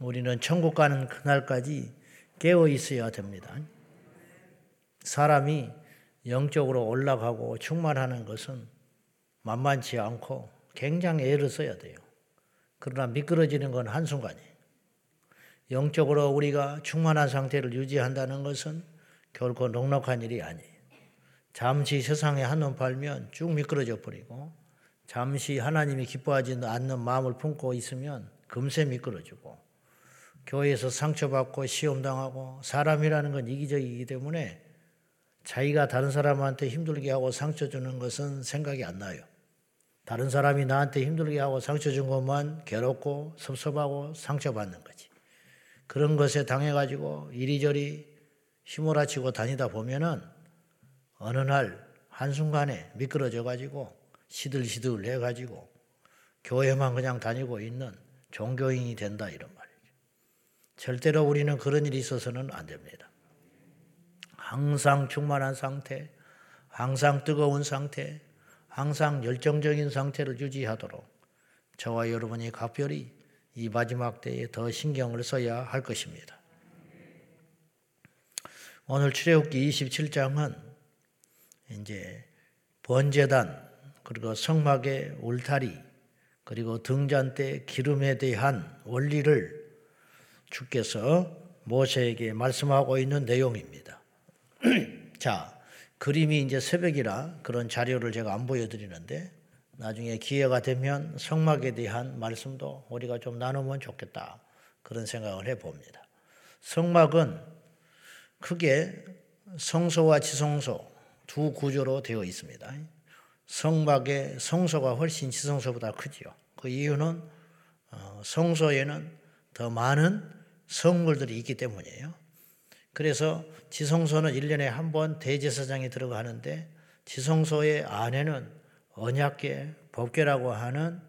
우리는 천국 가는 그날까지 깨어 있어야 됩니다. 사람이 영적으로 올라가고 충만하는 것은 만만치 않고 굉장히 애를 써야 돼요. 그러나 미끄러지는 건 한순간이에요. 영적으로 우리가 충만한 상태를 유지한다는 것은 결코 넉넉한 일이 아니에요. 잠시 세상에 한눈 팔면 쭉 미끄러져 버리고 잠시 하나님이 기뻐하지 않는 마음을 품고 있으면 금세 미끄러지고 교회에서 상처받고 시험당하고 사람이라는 건 이기적이기 때문에 자기가 다른 사람한테 힘들게 하고 상처 주는 것은 생각이 안 나요. 다른 사람이 나한테 힘들게 하고 상처 준 것만 괴롭고 섭섭하고 상처받는 거지. 그런 것에 당해가지고 이리저리 휘몰아치고 다니다 보면은 어느 날 한순간에 미끄러져가지고 시들시들 해가지고 교회만 그냥 다니고 있는 종교인이 된다 이런. 절대로 우리는 그런 일이 있어서는 안 됩니다. 항상 충만한 상태, 항상 뜨거운 상태, 항상 열정적인 상태를 유지하도록 저와 여러분이 각별히 이 마지막 때에 더 신경을 써야 할 것입니다. 오늘 출애굽기 27장은 이제 번제단 그리고 성막의 울타리 그리고 등잔 때 기름에 대한 원리를 주께서 모세에게 말씀하고 있는 내용입니다. 자, 그림이 이제 새벽이라 그런 자료를 제가 안 보여드리는데 나중에 기회가 되면 성막에 대한 말씀도 우리가 좀 나누면 좋겠다. 그런 생각을 해 봅니다. 성막은 크게 성소와 지성소 두 구조로 되어 있습니다. 성막의 성소가 훨씬 지성소보다 크지요. 그 이유는 어, 성소에는 더 많은 성물들이 있기 때문이에요. 그래서 지성소는 1년에 한 번 대제사장이 들어가는데 지성소의 안에는 언약계, 법계라고 하는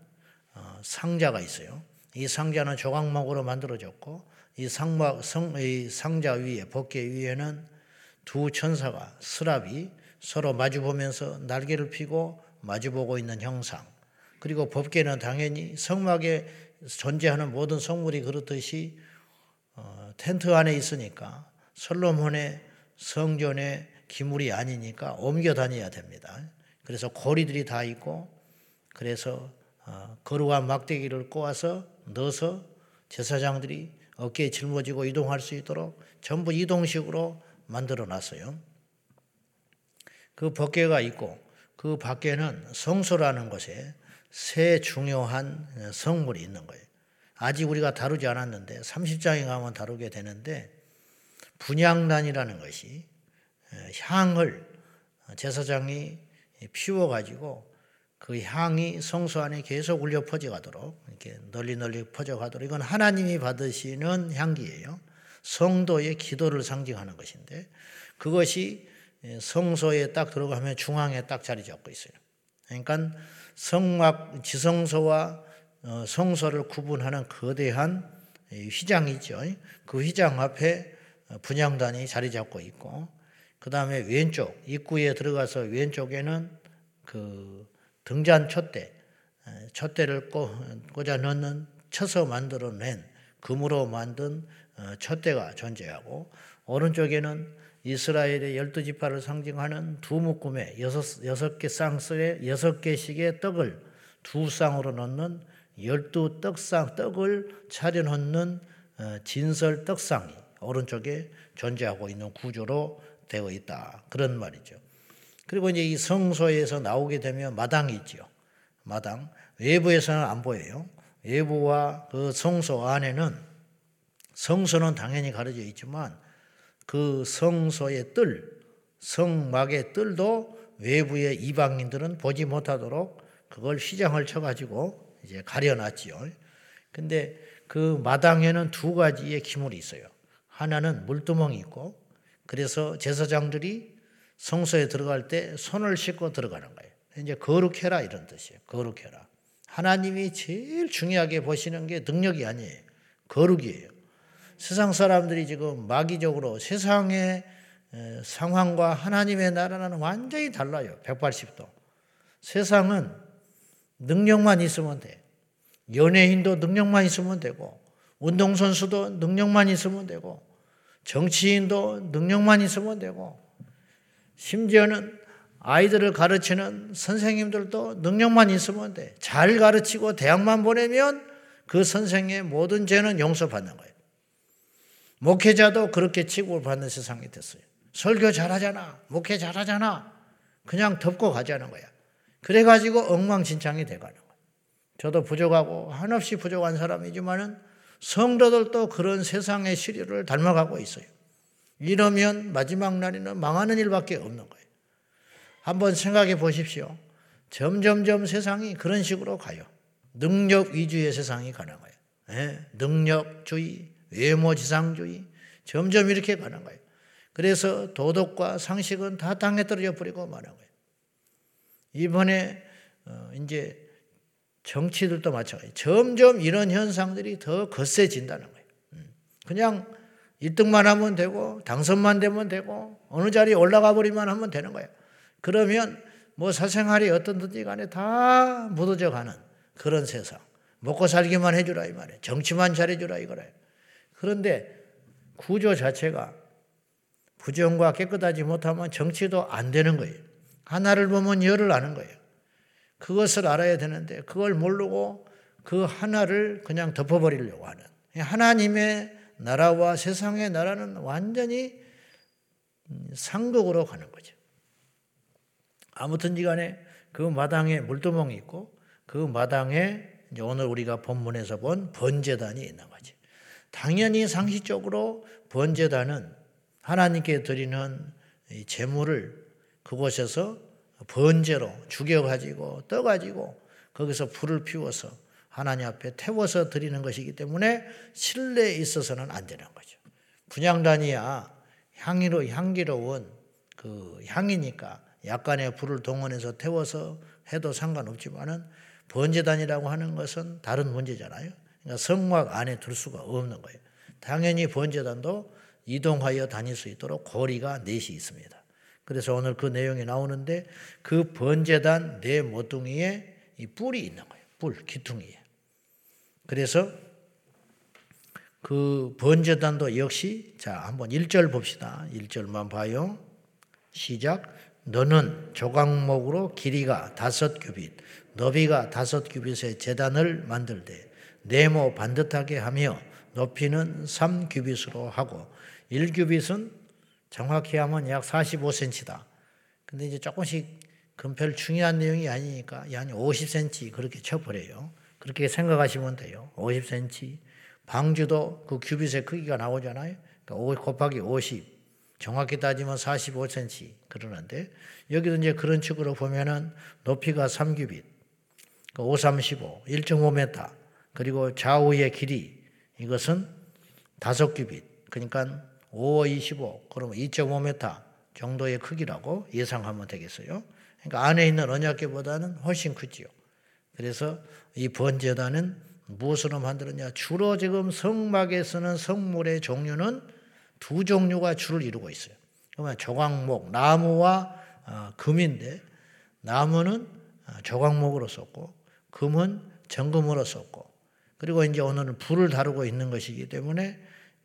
어, 상자가 있어요. 이 상자는 조각목으로 만들어졌고 이, 상막, 성, 이 상자 위에 법계 위에는 두 천사가 스랍이 서로 마주보면서 날개를 피고 마주보고 있는 형상. 그리고 법계는 당연히 성막에 존재하는 모든 성물이 그렇듯이 어, 텐트 안에 있으니까 솔로몬의 성전의 기물이 아니니까 옮겨 다녀야 됩니다. 그래서 고리들이 다 있고 그래서 어, 거룩한 막대기를 꼬아서 넣어서 제사장들이 어깨에 짊어지고 이동할 수 있도록 전부 이동식으로 만들어 놨어요. 그 법계가 있고 그 밖에는 성소라는 곳에 세 중요한 성물이 있는 거예요. 아직 우리가 다루지 않았는데 30장에 가면 다루게 되는데 분양단이라는 것이 향을 제사장이 피워 가지고 그 향이 성소 안에 계속 울려 퍼져가도록 이렇게 널리 널리 퍼져가도록 이건 하나님이 받으시는 향기예요. 성도의 기도를 상징하는 것인데 그것이 성소에 딱 들어가면 중앙에 딱 자리 잡고 있어요. 그러니까 성막 지성소와 어, 성소를 구분하는 거대한 휘장이죠. 그 휘장 앞에 분양단이 자리 잡고 있고 그 다음에 왼쪽 입구에 들어가서 왼쪽에는 그 등잔 촛대, 촛대를 꽂아 넣는 쳐서 만들어낸 금으로 만든 어, 촛대가 존재하고 오른쪽에는 이스라엘의 열두 지파를 상징하는 두 묶음에 여섯, 여섯 개 쌍스에 여섯 개씩의 떡을 두 쌍으로 넣는 열두 떡상, 떡을 차려놓는 어, 진설 떡상이 오른쪽에 존재하고 있는 구조로 되어 있다. 그런 말이죠. 그리고 이제 이 성소에서 나오게 되면 마당이 있죠. 마당. 외부에서는 안 보여요. 외부와 그 성소 안에는 성소는 당연히 가려져 있지만 그 성소의 뜰, 성막의 뜰도 외부의 이방인들은 보지 못하도록 그걸 휘장을 쳐가지고 이제 가려놨지요. 근데 그 마당에는 두 가지의 기물이 있어요. 하나는 물두멍이 있고, 그래서 제사장들이 성소에 들어갈 때 손을 씻고 들어가는 거예요. 이제 거룩해라 이런 뜻이에요. 거룩해라. 하나님이 제일 중요하게 보시는 게 능력이 아니에요. 거룩이에요. 세상 사람들이 지금 마귀적으로 세상의 상황과 하나님의 나라는 완전히 달라요. 180도. 세상은 능력만 있으면 돼. 연예인도 능력만 있으면 되고, 운동선수도 능력만 있으면 되고, 정치인도 능력만 있으면 되고, 심지어는 아이들을 가르치는 선생님들도 능력만 있으면 돼. 잘 가르치고 대학만 보내면 그 선생의 모든 죄는 용서받는 거예요. 목회자도 그렇게 취급받는 세상이 됐어요. 설교 잘하잖아. 목회 잘하잖아. 그냥 덮고 가자는 거야. 그래가지고 엉망진창이 돼가는 거야. 저도 부족하고 한없이 부족한 사람이지만은 성도들도 그런 세상의 시류를 닮아가고 있어요. 이러면 마지막 날에는 망하는 일밖에 없는 거예요. 한번 생각해 보십시오. 점점점 세상이 그런 식으로 가요. 능력 위주의 세상이 가는 거예요. 네? 능력주의, 외모지상주의, 점점 이렇게 가는 거예요. 그래서 도덕과 상식은 다 땅에 떨어져 버리고 마는 거예요. 이번에 어, 이제 정치들도 마찬가지. 점점 이런 현상들이 더 거세진다는 거예요. 음. 그냥 1등만 하면 되고 당선만 되면 되고 어느 자리에 올라가 버리면 하면 되는 거예요. 그러면 뭐 사생활이 어떤든지 간에 다 묻어져 가는 그런 세상. 먹고 살기만 해주라 이 말이에요. 정치만 잘해주라 이거래. 그런데 구조 자체가 부정과 깨끗하지 못하면 정치도 안 되는 거예요. 하나를 보면 열을 아는 거예요. 그것을 알아야 되는데 그걸 모르고 그 하나를 그냥 덮어버리려고 하는 하나님의 나라와 세상의 나라는 완전히 상극으로 가는 거죠. 아무튼 간에 그 마당에 물두멍이 있고 그 마당에 오늘 우리가 본문에서 본 번제단이 있는 거지. 당연히 상식적으로 번제단은 하나님께 드리는 제물을 그곳에서 번제로 죽여가지고 떠가지고 거기서 불을 피워서 하나님 앞에 태워서 드리는 것이기 때문에 실내에 있어서는 안 되는 거죠. 분양단이야 향기로 향기로운 그 향이니까 약간의 불을 동원해서 태워서 해도 상관없지만은 번제단이라고 하는 것은 다른 문제잖아요. 그러니까 성막 안에 둘 수가 없는 거예요. 당연히 번제단도 이동하여 다닐 수 있도록 거리가 넷이 있습니다. 그래서 오늘 그 내용이 나오는데 그 번제단 네 모퉁이에 이 뿔이 있는 거예요. 뿔, 기퉁이에. 그래서 그 번제단도 역시 자 한번 1절 봅시다. 1절만 봐요. 시작. 너는 조각목으로 길이가 다섯 규빗, 너비가 다섯 규빗의 재단을 만들되 네모 반듯하게 하며 높이는 3규빗으로 하고 1규빗은 정확히 하면 약 45cm다. 근데 이제 조금씩 금별 중요한 내용이 아니니까 한 50cm 그렇게 쳐버려요. 그렇게 생각하시면 돼요. 50cm. 방주도 그 규빗의 크기가 나오잖아요. 그러니까 5 곱하기 50. 정확히 따지면 45cm 그러는데 여기도 이제 그런 식으로 보면은 높이가 3규빗, 5, 35, 1.5m 그리고 좌우의 길이 이것은 5규빗 그러니까 5, 25 그러면 2.5m 정도의 크기라고 예상하면 되겠어요. 그러니까 안에 있는 언약궤보다는 훨씬 크지요. 그래서 이 번제단은 무엇으로 만들었냐? 주로 지금 성막에 쓰는 성물의 종류는 두 종류가 주를 이루고 있어요. 그러면 조각목, 나무와 어, 금인데 나무는 어, 조각목으로 썼고 금은 정금으로 썼고 그리고 이제 오늘은 불을 다루고 있는 것이기 때문에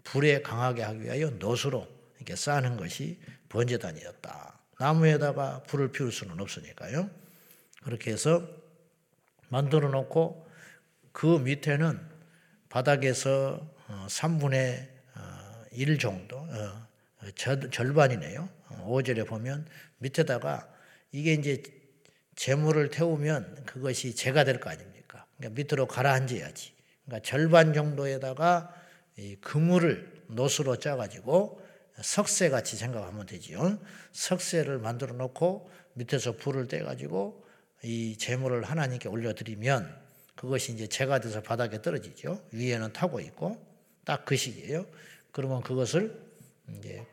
불에 강하게 하기 위하여 노수로 이렇게 쌓는 것이 번제단이었다. 나무에다가 불을 피울 수는 없으니까요. 그렇게 해서 만들어 놓고 그 밑에는 바닥에서 3분의 어, 1 정도, 어, 절반이네요. 5절에 보면 밑에다가 이게 이제 재물을 태우면 그것이 재가 될 거 아닙니까? 그러니까 밑으로 가라앉아야지. 그러니까 절반 정도에다가 이 그물을 노수로 짜가지고 석쇠 같이 생각하면 되지요. 석쇠를 만들어 놓고 밑에서 불을 떼가지고 이 재물을 하나님께 올려드리면 그것이 이제 재가 돼서 바닥에 떨어지죠. 위에는 타고 있고 딱 그 시기예요. 그러면 그것을 이제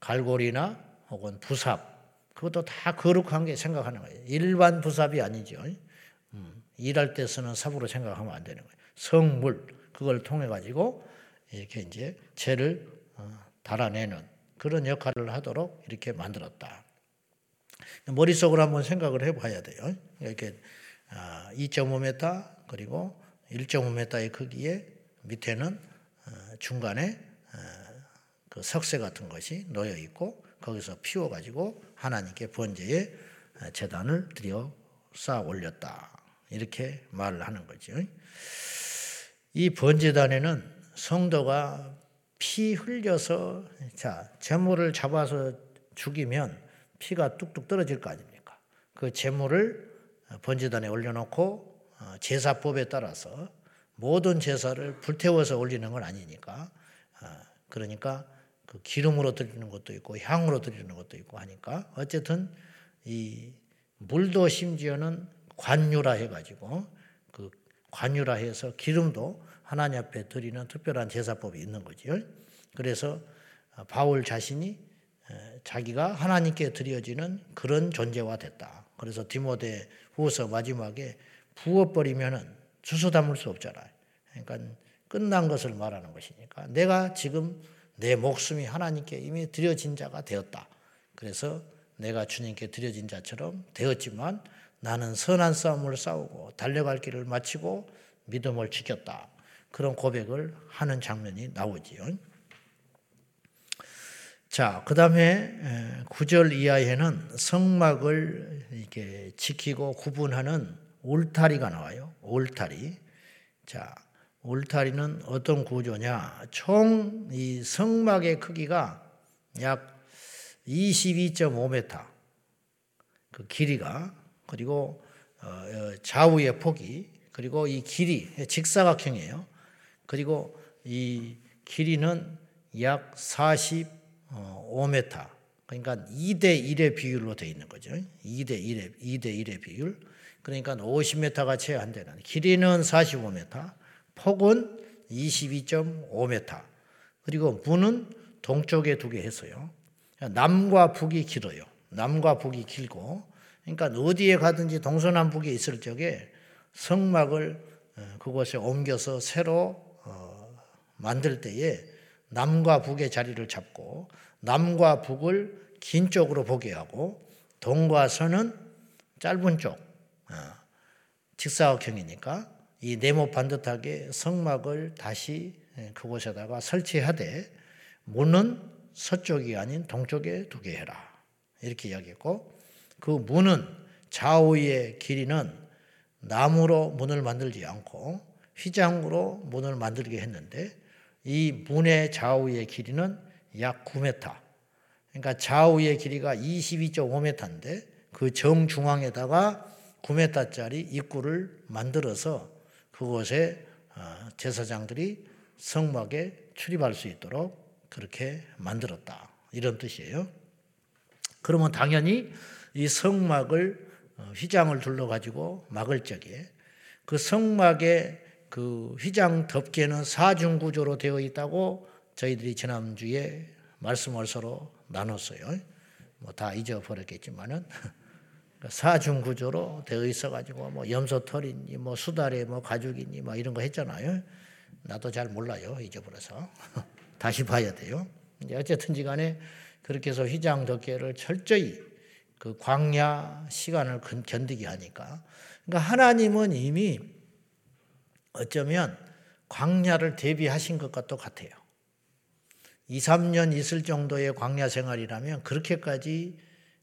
갈고리나 혹은 부삽 그것도 다 거룩한 게 생각하는 거예요. 일반 부삽이 아니죠. 음, 일할 때 쓰는 삽으로 생각하면 안 되는 거예요. 성물 그걸 통해 가지고 이렇게 이제 죄를 어, 달아내는 그런 역할을 하도록 이렇게 만들었다. 머릿속으로 한번 생각을 해봐야 돼요. 이렇게 2.5m 아, 그리고 1.5m의 크기에 밑에는 중간에 그 석쇠 같은 것이 놓여 있고 거기서 피워 가지고 하나님께 번제의 재단을 드려 쌓아 올렸다. 이렇게 말을 하는 거죠. 이 번제단에는 성도가 피 흘려서 자 재물을 잡아서 죽이면 피가 뚝뚝 떨어질 거 아닙니까? 그 재물을 번제단에 올려놓고 어, 제사법에 따라서 모든 제사를 불태워서 올리는 건 아니니까 어, 그러니까 그 기름으로 드리는 것도 있고 향으로 드리는 것도 있고 하니까 어쨌든 이 물도 심지어는 관유라 해가지고 그 관유라 해서 기름도 하나님 앞에 드리는 특별한 제사법이 있는 거죠. 그래서 바울 자신이 자기가 하나님께 드려지는 그런 존재가 됐다. 그래서 디모데 후서 마지막에 부어버리면은 주소 담을 수 없잖아요. 그러니까 끝난 것을 말하는 것이니까 내가 지금 내 목숨이 하나님께 이미 드려진 자가 되었다. 그래서 내가 주님께 드려진 자처럼 되었지만 나는 선한 싸움을 싸우고 달려갈 길을 마치고 믿음을 지켰다. 그런 고백을 하는 장면이 나오지요. 자, 그 다음에 9절 이하에는 성막을 이렇게 지키고 구분하는 울타리가 나와요. 울타리. 자, 울타리는 어떤 구조냐? 총 이 성막의 크기가 약 22.5m. 그 길이가 그리고 어, 어, 좌우의 폭이 그리고 이 길이 직사각형이에요. 그리고 이 길이는 약 45m. 그러니까 2대 1의 비율로 되어 있는 거죠. 2대 1의 2대 1의 비율. 그러니까 50m가 채 안 되는. 길이는 45m, 폭은 22.5m. 그리고 문은 동쪽에 두 개 했어요. 남과 북이 길어요. 남과 북이 길고 그러니까 어디에 가든지 동서남북에 있을 적에 성막을 어, 그곳에 옮겨서 새로 어, 만들 때에 남과 북의 자리를 잡고 남과 북을 긴 쪽으로 보게 하고 동과 서는 짧은 쪽 어, 직사각형이니까 이 네모 반듯하게 성막을 다시 예, 그곳에다가 설치하되 문은 서쪽이 아닌 동쪽에 두게 해라. 이렇게 이야기했고 그 문은 좌우의 길이는 나무로 문을 만들지 않고 휘장으로 문을 만들게 했는데 이 문의 좌우의 길이는 약 9m. 그러니까 좌우의 길이가 22.5m인데 그 정중앙에다가 9m짜리 입구를 만들어서 그곳에 어, 제사장들이 성막에 출입할 수 있도록 그렇게 만들었다. 이런 뜻이에요. 그러면 당연히 이 성막을 어, 휘장을 둘러 가지고 막을 적에 그 성막의 그 휘장 덮개는 사중 구조로 되어 있다고 저희들이 지난주에 말씀을 서로 나눴어요. 뭐 다 잊어버렸겠지만은 그러니까 사중 구조로 되어 있어 가지고 뭐 염소 털이니 뭐 수달에 뭐 가죽이니 뭐 이런 거 했잖아요. 나도 잘 몰라요. 잊어버려서 다시 봐야 돼요. 어쨌든지 간에 그렇게 해서 휘장 덮개를 철저히 그 광야 시간을 견디게 하니까. 그러니까 하나님은 이미 어쩌면 광야를 대비하신 것과 똑같아요. 2, 3년 있을 정도의 광야 생활이라면 그렇게까지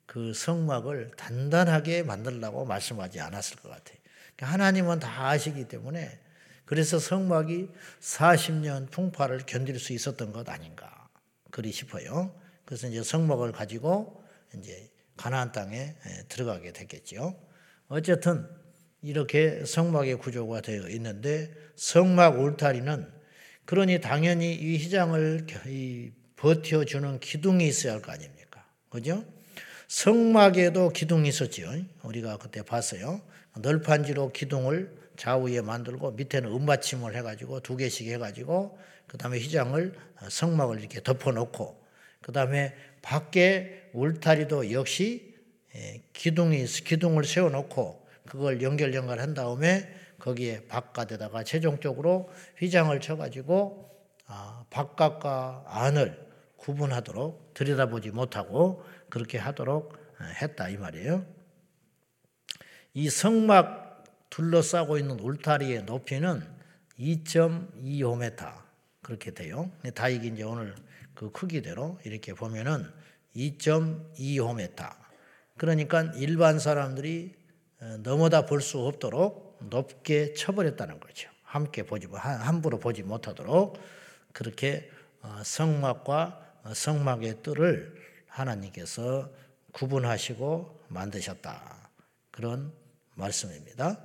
그 성막을 단단하게 만들라고 말씀하지 않았을 것 같아요. 그러니까 하나님은 다 아시기 때문에 그래서 성막이 40년 풍파를 견딜 수 있었던 것 아닌가 그리 싶어요. 그래서 이제 성막을 가지고 이제 가나안 땅에 들어가게 됐겠죠. 어쨌든 이렇게 성막의 구조가 되어 있는데 성막 울타리는 그러니 당연히 이 휘장을 버텨주는 기둥이 있어야 할 거 아닙니까? 그죠? 성막에도 기둥이 있었죠. 우리가 그때 봤어요. 널판지로 기둥을 좌우에 만들고 밑에는 은받침을 해가지고 두 개씩 해가지고 그 다음에 휘장을 성막을 이렇게 덮어놓고 그 다음에 밖에 울타리도 역시 예, 기둥이 기둥을 세워놓고 그걸 연결 연결한 다음에 거기에 바깥에다가 최종적으로 휘장을 쳐가지고 아, 바깥과 안을 구분하도록 들여다보지 못하고 그렇게 하도록 예, 했다 이 말이에요. 이 성막 둘러싸고 있는 울타리의 높이는 2.25m. 그렇게 돼요. 다익이 이제 오늘 그 크기대로 이렇게 보면은 2.25m. 그러니까 일반 사람들이 어, 넘어다 볼 수 없도록 높게 쳐버렸다는 거죠. 함께 보지 함부로 보지 못하도록 그렇게 어, 성막과 어, 성막의 뜰을 하나님께서 구분하시고 만드셨다. 그런 말씀입니다.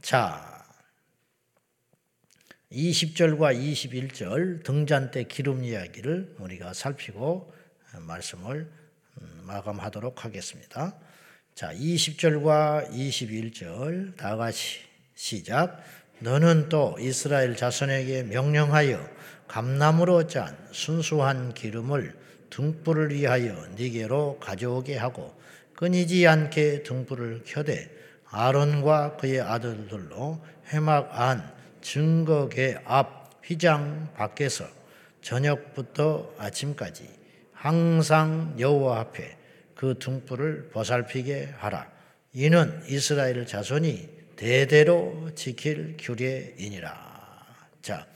자, 20절과 21절 등잔 때 기름 이야기를 우리가 살피고 말씀을 음, 마감하도록 하겠습니다. 자, 20절과 21절 다 같이 시작. 너는 또 이스라엘 자손에게 명령하여 감나무로 짠 순수한 기름을 등불을 위하여 네게로 가져오게 하고 끊이지 않게 등불을 켜되 아론과 그의 아들들로 회막 안 증거계 앞 휘장 밖에서 저녁부터 아침까지 항상 여호와 앞에 그 등불을 보살피게 하라. 이는 이스라엘 자손이 대대로 지킬 규례이니라. 자,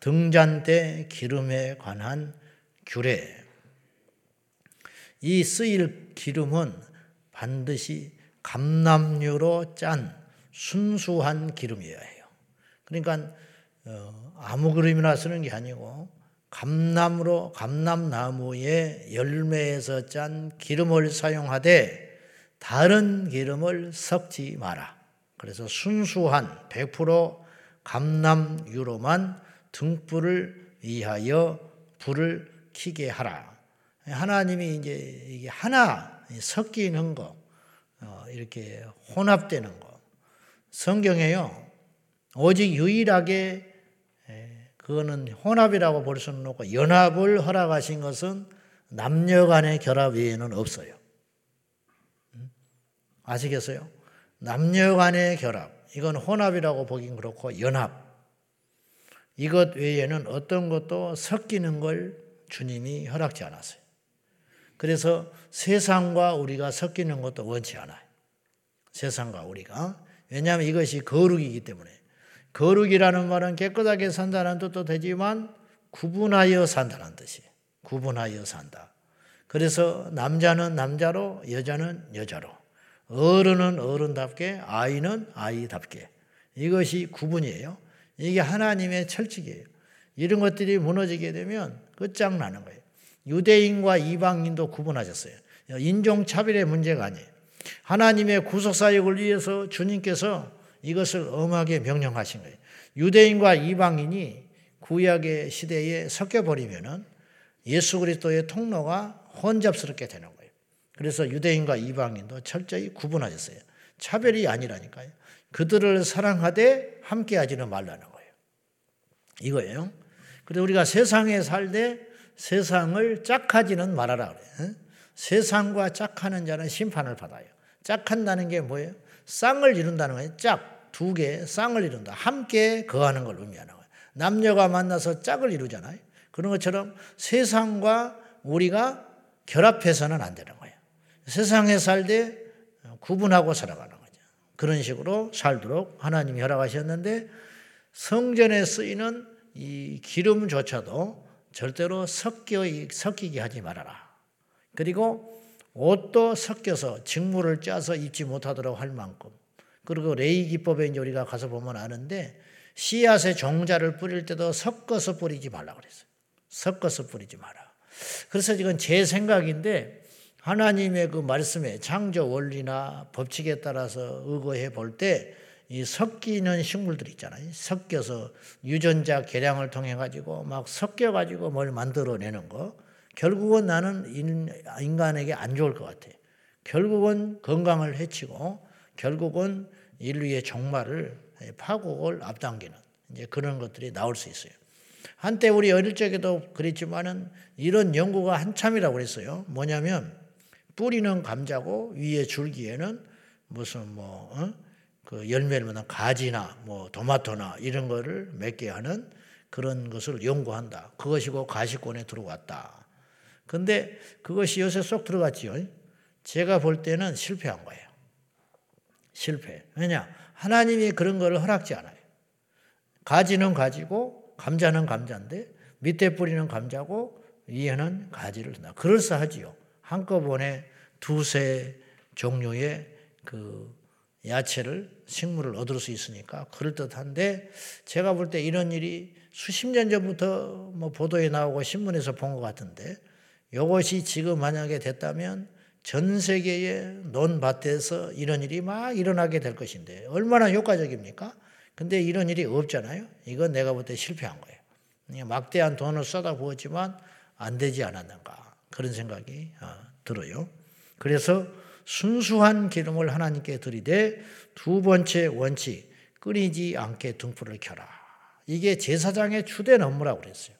등잔 때 기름에 관한 규례. 이 쓰일 기름은 반드시 감남유로 짠 순수한 기름이어야 해요. 그러니까 어, 아무 그림이나 쓰는 게 아니고 감나무로 감남나무의 열매에서 짠 기름을 사용하되 다른 기름을 섞지 마라. 그래서 순수한 100% 감남유로만 등불을 위하여 불을 켜게 하라. 하나님이 이제 이게 하나 섞이는 거, 어, 이렇게 혼합되는 거. 성경에요. 오직 유일하게 그거는 혼합이라고 볼 수는 없고 연합을 허락하신 것은 남녀 간의 결합 외에는 없어요. 음? 아시겠어요? 남녀 간의 결합. 이건 혼합이라고 보긴 그렇고 연합. 이것 외에는 어떤 것도 섞이는 걸 주님이 허락지 않았어요. 그래서 세상과 우리가 섞이는 것도 원치 않아요. 세상과 우리가. 왜냐하면 이것이 거룩이기 때문에. 거룩이라는 말은 깨끗하게 산다는 뜻도 되지만 구분하여 산다는 뜻이에요. 구분하여 산다. 그래서 남자는 남자로, 여자는 여자로, 어른은 어른답게, 아이는 아이답게. 이것이 구분이에요. 이게 하나님의 철칙이에요. 이런 것들이 무너지게 되면 끝장나는 거예요. 유대인과 이방인도 구분하셨어요. 인종차별의 문제가 아니에요. 하나님의 구속사역을 위해서 주님께서 이것을 엄하게 명령하신 거예요. 유대인과 이방인이 구약의 시대에 섞여버리면은 예수 그리스도의 통로가 혼잡스럽게 되는 거예요. 그래서 유대인과 이방인도 철저히 구분하셨어요. 차별이 아니라니까요. 그들을 사랑하되 함께하지는 말라는 거예요. 이거예요. 그래서 우리가 세상에 살되 세상을 짝하지는 말아라 그래요. 세상과 짝하는 자는 심판을 받아요. 짝한다는 게 뭐예요? 쌍을 이룬다는 거예요. 짝, 두 개, 쌍을 이룬다. 함께 거하는 걸 의미하는 거예요. 남녀가 만나서 짝을 이루잖아요. 그런 것처럼 세상과 우리가 결합해서는 안 되는 거예요. 세상에 살되 구분하고 살아가는 거죠. 그런 식으로 살도록 하나님이 허락하셨는데 성전에 쓰이는 이 기름조차도 절대로 섞여, 섞이게 하지 말아라. 그리고 옷도 섞여서 직물을 짜서 입지 못하도록 할 만큼 그리고 레이 기법에 이제 우리가 가서 보면 아는데 씨앗의 종자를 뿌릴 때도 섞어서 뿌리지 말라 그랬어요. 섞어서 뿌리지 마라. 그래서 이건 제 생각인데 하나님의 그 말씀에 창조 원리나 법칙에 따라서 의거해 볼 때 이 섞이는 식물들 있잖아요. 섞여서 유전자 개량을 통해 가지고 막 섞여 가지고 뭘 만들어내는 거. 결국은 나는 인간에게 안 좋을 것 같아. 결국은 건강을 해치고 결국은 인류의 종말을 파국을 앞당기는 이제 그런 것들이 나올 수 있어요. 한때 우리 어릴 적에도 그랬지만은 이런 연구가 한참이라고 그랬어요. 뭐냐면 뿌리는 감자고 위에 줄기에는 무슨 뭐 어? 그 열매를 맺는 가지나 뭐 토마토나 이런 거를 맺게 하는 그런 것을 연구한다. 그것이고 가시권에 들어왔다. 근데 그것이 요새 쏙 들어갔지요. 제가 볼 때는 실패한 거예요. 실패. 왜냐? 하나님이 그런 거를 허락지 않아요. 가지는 가지고 감자는 감자인데 밑에 뿌리는 감자고 위에는 가지를 둔다. 그럴싸하지요. 한꺼번에 두세 종류의 그 야채를 식물을 얻을 수 있으니까 그럴듯한데 제가 볼 때 이런 일이 수십 년 전부터 뭐 보도에 나오고 신문에서 본 것 같은데 이것이 지금 만약에 됐다면 전 세계의 논밭에서 이런 일이 막 일어나게 될 것인데 얼마나 효과적입니까? 근데 이런 일이 없잖아요. 이건 내가 볼 때 실패한 거예요. 막대한 돈을 쏟아부었지만 안 되지 않았는가 그런 생각이 어, 들어요. 그래서 순수한 기름을 하나님께 드리되 두 번째 원칙 끓이지 않게 등불을 켜라. 이게 제사장의 주된 업무라고 그랬어요.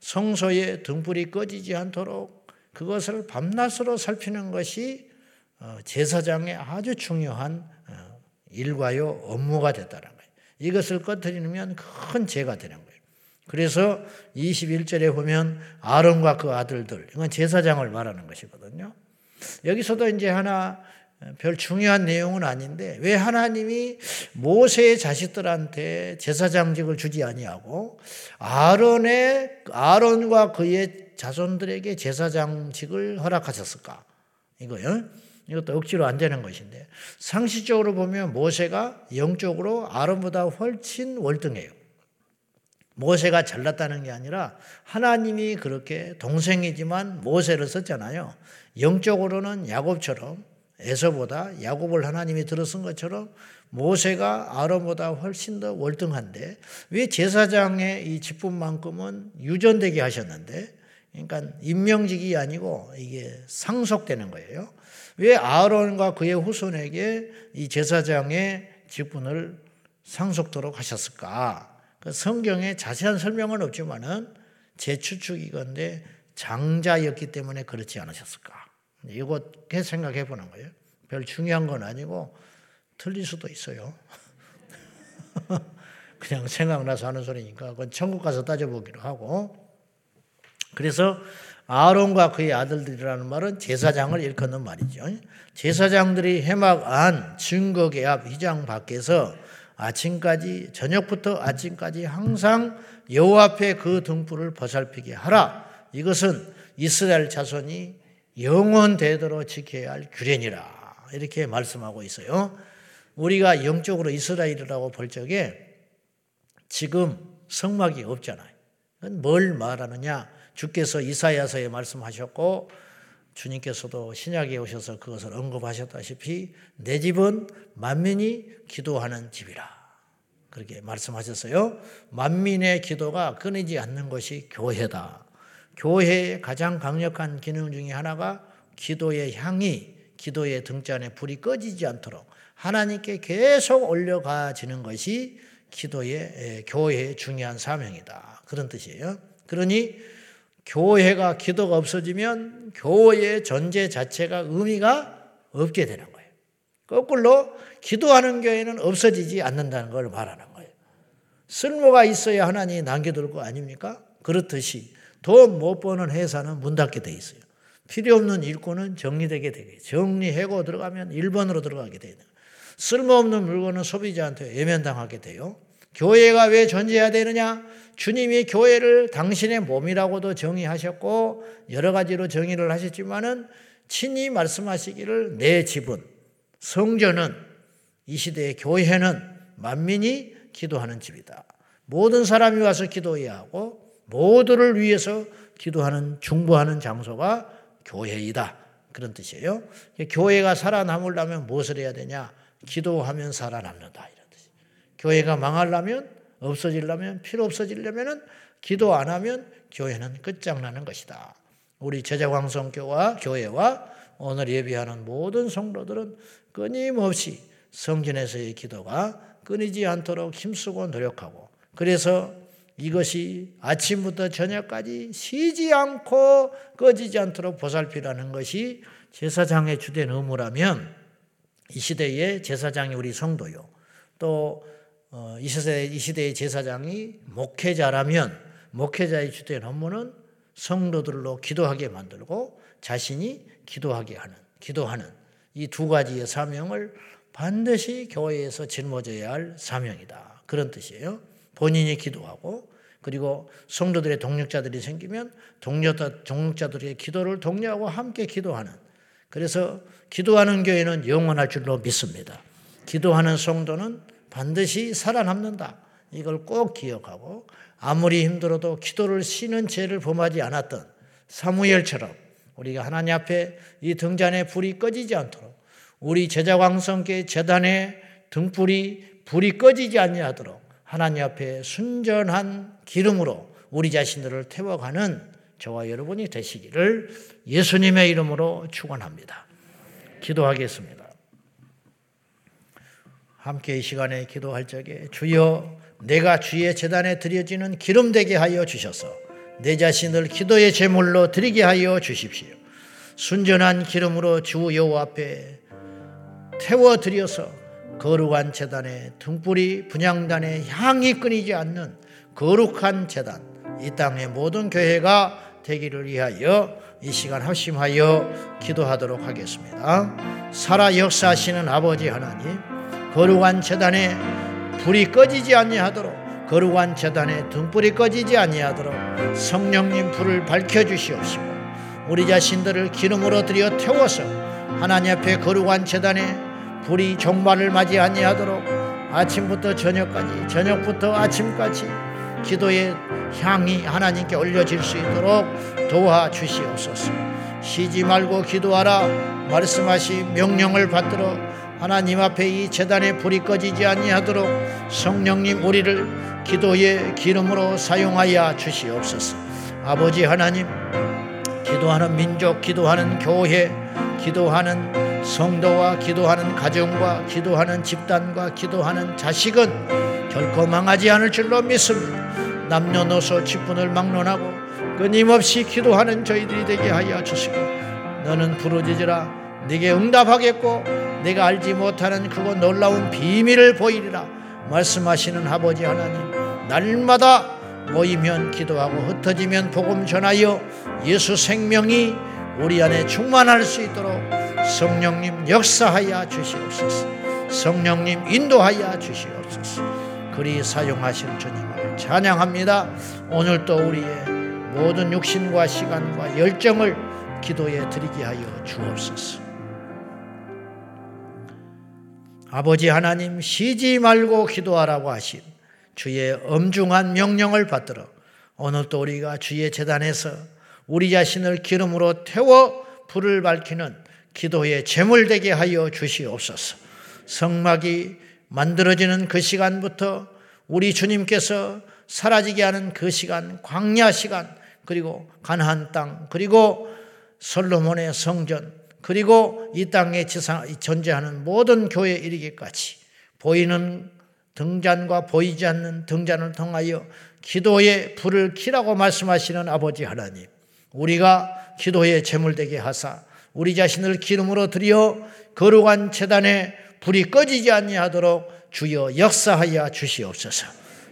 성소에 등불이 꺼지지 않도록 그것을 밤낮으로 살피는 것이 어, 제사장의 아주 중요한 어, 일과요 업무가 됐다는 거예요. 이것을 꺼뜨리면 큰 죄가 되는 거예요. 그래서 21절에 보면 아론과 그 아들들 이건 제사장을 말하는 것이거든요. 여기서도 이제 하나 별 중요한 내용은 아닌데 왜 하나님이 모세의 자식들한테 제사장직을 주지 아니하고 아론의 아론과 그의 자손들에게 제사장직을 허락하셨을까? 이거요. 이것도 억지로 안 되는 것인데 상식적으로 보면 모세가 영적으로 아론보다 훨씬 월등해요. 모세가 잘났다는 게 아니라 하나님이 그렇게 동생이지만 모세를 썼잖아요. 영적으로는 야곱처럼 에서보다 야곱을 하나님이 들어쓴 것처럼 모세가 아론보다 훨씬 더 월등한데 왜 제사장의 이 직분만큼은 유전되게 하셨는데 그러니까 임명직이 아니고 이게 상속되는 거예요. 왜 아론과 그의 후손에게 이 제사장의 직분을 상속토록 하셨을까? 그 성경에 자세한 설명은 없지만은 제 추측이건데 장자였기 때문에 그렇지 않으셨을까? 이것 생각해 보는 거예요. 별 중요한 건 아니고 틀릴 수도 있어요. 그냥 생각나서 하는 소리니까 그건 천국 가서 따져보기로 하고 그래서 아론과 그의 아들들이라는 말은 제사장을 일컫는 말이죠. 제사장들이 해막 안 증거계 앞 휘장 밖에서 아침까지 저녁부터 아침까지 항상 여호와 앞에 그 등불을 보살피게 하라. 이것은 이스라엘 자손이 영원되도록 지켜야 할 규례니라. 이렇게 말씀하고 있어요. 우리가 영적으로 이스라엘이라고 볼 적에 지금 성막이 없잖아요. 뭘 말하느냐? 주께서 이사야서에 말씀하셨고 주님께서도 신약에 오셔서 그것을 언급하셨다시피 내 집은 만민이 기도하는 집이라. 그렇게 말씀하셨어요. 만민의 기도가 끊이지 않는 것이 교회다. 교회의 가장 강력한 기능 중에 하나가 기도의 향이 기도의 등잔에 불이 꺼지지 않도록 하나님께 계속 올려가지는 것이 기도의 교회의 중요한 사명이다. 그런 뜻이에요. 그러니 교회가 기도가 없어지면 교회의 존재 자체가 의미가 없게 되는 거예요. 거꾸로 기도하는 교회는 없어지지 않는다는 걸 말하는 거예요. 쓸모가 있어야 하나님이 남겨둘 거 아닙니까? 그렇듯이 돈못 버는 회사는 문 닫게 돼 있어요. 필요 없는 일꾼은 정리되게 되게 정리해고 들어가면 1번으로 들어가게 되는 쓸모없는 물건은 소비자한테 외면당하게 돼요. 교회가 왜 존재해야 되느냐? 주님이 교회를 당신의 몸이라고도 정의하셨고 여러 가지로 정의를 하셨지만은 친히 말씀하시기를 내 집은 성전은 이 시대의 교회는 만민이 기도하는 집이다. 모든 사람이 와서 기도해야 하고 모두를 위해서 기도하는 중보하는 장소가 교회이다. 그런 뜻이에요. 교회가 살아남으려면 무엇을 해야 되냐? 기도하면 살아남는다. 이런 뜻이. 교회가 망하려면 없어지려면 필요 없어지려면은 기도 안 하면 교회는 끝장나는 것이다. 우리 제자광성교와 교회와 오늘 예비하는 모든 성도들은 끊임없이 성전에서의 기도가 끊이지 않도록 힘쓰고 노력하고 그래서 이것이 아침부터 저녁까지 쉬지 않고 꺼지지 않도록 보살피라는 것이 제사장의 주된 의무라면 이 시대의 제사장이 우리 성도요. 또이 어, 시대의 제사장이 목회자라면 목회자의 주된 업무는 성도들로 기도하게 만들고 자신이 기도하게 하는 기도하는 이 두 가지의 사명을 반드시 교회에서 짊어져야 할 사명이다. 그런 뜻이에요. 본인이 기도하고 그리고 성도들의 동력자들이 생기면 동력자, 동력자들의 기도를 독려하고 함께 기도하는 그래서 기도하는 교회는 영원할 줄로 믿습니다. 기도하는 성도는 반드시 살아남는다. 이걸 꼭 기억하고 아무리 힘들어도 기도를 쉬는 죄를 범하지 않았던 사무엘처럼 우리가 하나님 앞에 이 등잔에 불이 꺼지지 않도록 우리 제자광성계 재단의 등불이 불이 꺼지지 않냐 하도록 하나님 앞에 순전한 기름으로 우리 자신들을 태워가는 저와 여러분이 되시기를 예수님의 이름으로 축원합니다. 기도하겠습니다. 함께 이 시간에 기도할 적에 주여 내가 주의 재단에 드려지는 기름 되게 하여 주셔서 내 자신을 기도의 제물로 드리게 하여 주십시오. 순전한 기름으로 주 여호와 앞에 태워 드려서 거룩한 재단에 등불이 분양단에 향이 끊이지 않는 거룩한 재단 이 땅의 모든 교회가 되기를 위하여 이 시간 합심하여 기도하도록 하겠습니다. 살아 역사하시는 아버지 하나님 거룩한 재단에 불이 꺼지지 아니하도록 거룩한 재단에 등불이 꺼지지 아니하도록 성령님 불을 밝혀 주시옵시고 우리 자신들을 기름으로 들여 태워서 하나님 앞에 거룩한 재단에 불이 종말을 맞이 아니하도록 아침부터 저녁까지 저녁부터 아침까지 기도의 향이 하나님께 올려질 수 있도록 도와 주시옵소서. 쉬지 말고 기도하라 말씀하시 명령을 받들어 하나님 앞에 이 재단에 불이 꺼지지 아니하도록 성령님 우리를 기도의 기름으로 사용하여 주시옵소서. 아버지 하나님 기도하는 민족, 기도하는 교회, 기도하는 성도와 기도하는 가정과 기도하는 집단과 기도하는 자식은 결코 망하지 않을 줄로 믿습니다. 남녀노소 직분을 막론하고 끊임없이 기도하는 저희들이 되게 하여 주시고 너는 부르짖으라 네게 응답하겠고 내가 알지 못하는 그거 놀라운 비밀을 보이리라 말씀하시는 아버지 하나님 날마다 모이면 기도하고 흩어지면 복음 전하여 예수 생명이 우리 안에 충만할 수 있도록 성령님 역사하여 주시옵소서. 성령님 인도하여 주시옵소서. 그리 사용하실 주님을 찬양합니다. 오늘도 우리의 모든 육신과 시간과 열정을 기도에 드리게 하여 주옵소서. 아버지 하나님 쉬지 말고 기도하라고 하신 주의 엄중한 명령을 받들어 오늘도 우리가 주의 재단에서 우리 자신을 기름으로 태워 불을 밝히는 기도의 제물 되게 하여 주시옵소서. 성막이 만들어지는 그 시간부터 우리 주님께서 사라지게 하는 그 시간, 광야 시간, 그리고 가나안 땅, 그리고 솔로몬의 성전, 그리고 이 땅에 존재하는 모든 교회에 이르기까지 보이는 등잔과 보이지 않는 등잔을 통하여 기도의 불을 키라고 말씀하시는 아버지 하나님, 우리가 기도의 제물되게 하사 우리 자신을 기름으로 들여 거룩한 재단에 불이 꺼지지 아니하도록 주여 역사하여 주시옵소서.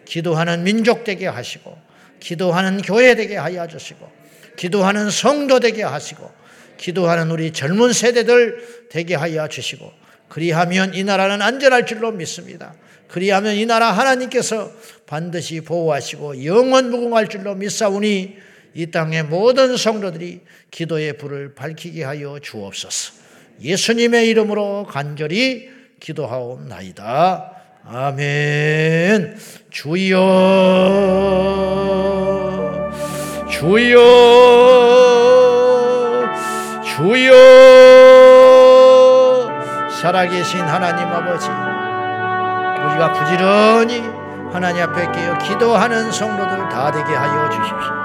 기도하는 민족 되게 하시고 기도하는 교회 되게 하여 주시고 기도하는 성도 되게 하시고 기도하는 우리 젊은 세대들 되게 하여 주시고 그리하면 이 나라는 안전할 줄로 믿습니다. 그리하면 이 나라 하나님께서 반드시 보호하시고 영원 무궁할 줄로 믿사오니 이 땅의 모든 성도들이 기도의 불을 밝히게 하여 주옵소서. 예수님의 이름으로 간절히 기도하옵나이다. 아멘. 주여, 주여. 주여 살아계신 하나님 아버지 우리가 부지런히 하나님 앞에 깨어 기도하는 성도들 다 되게 하여 주십시오.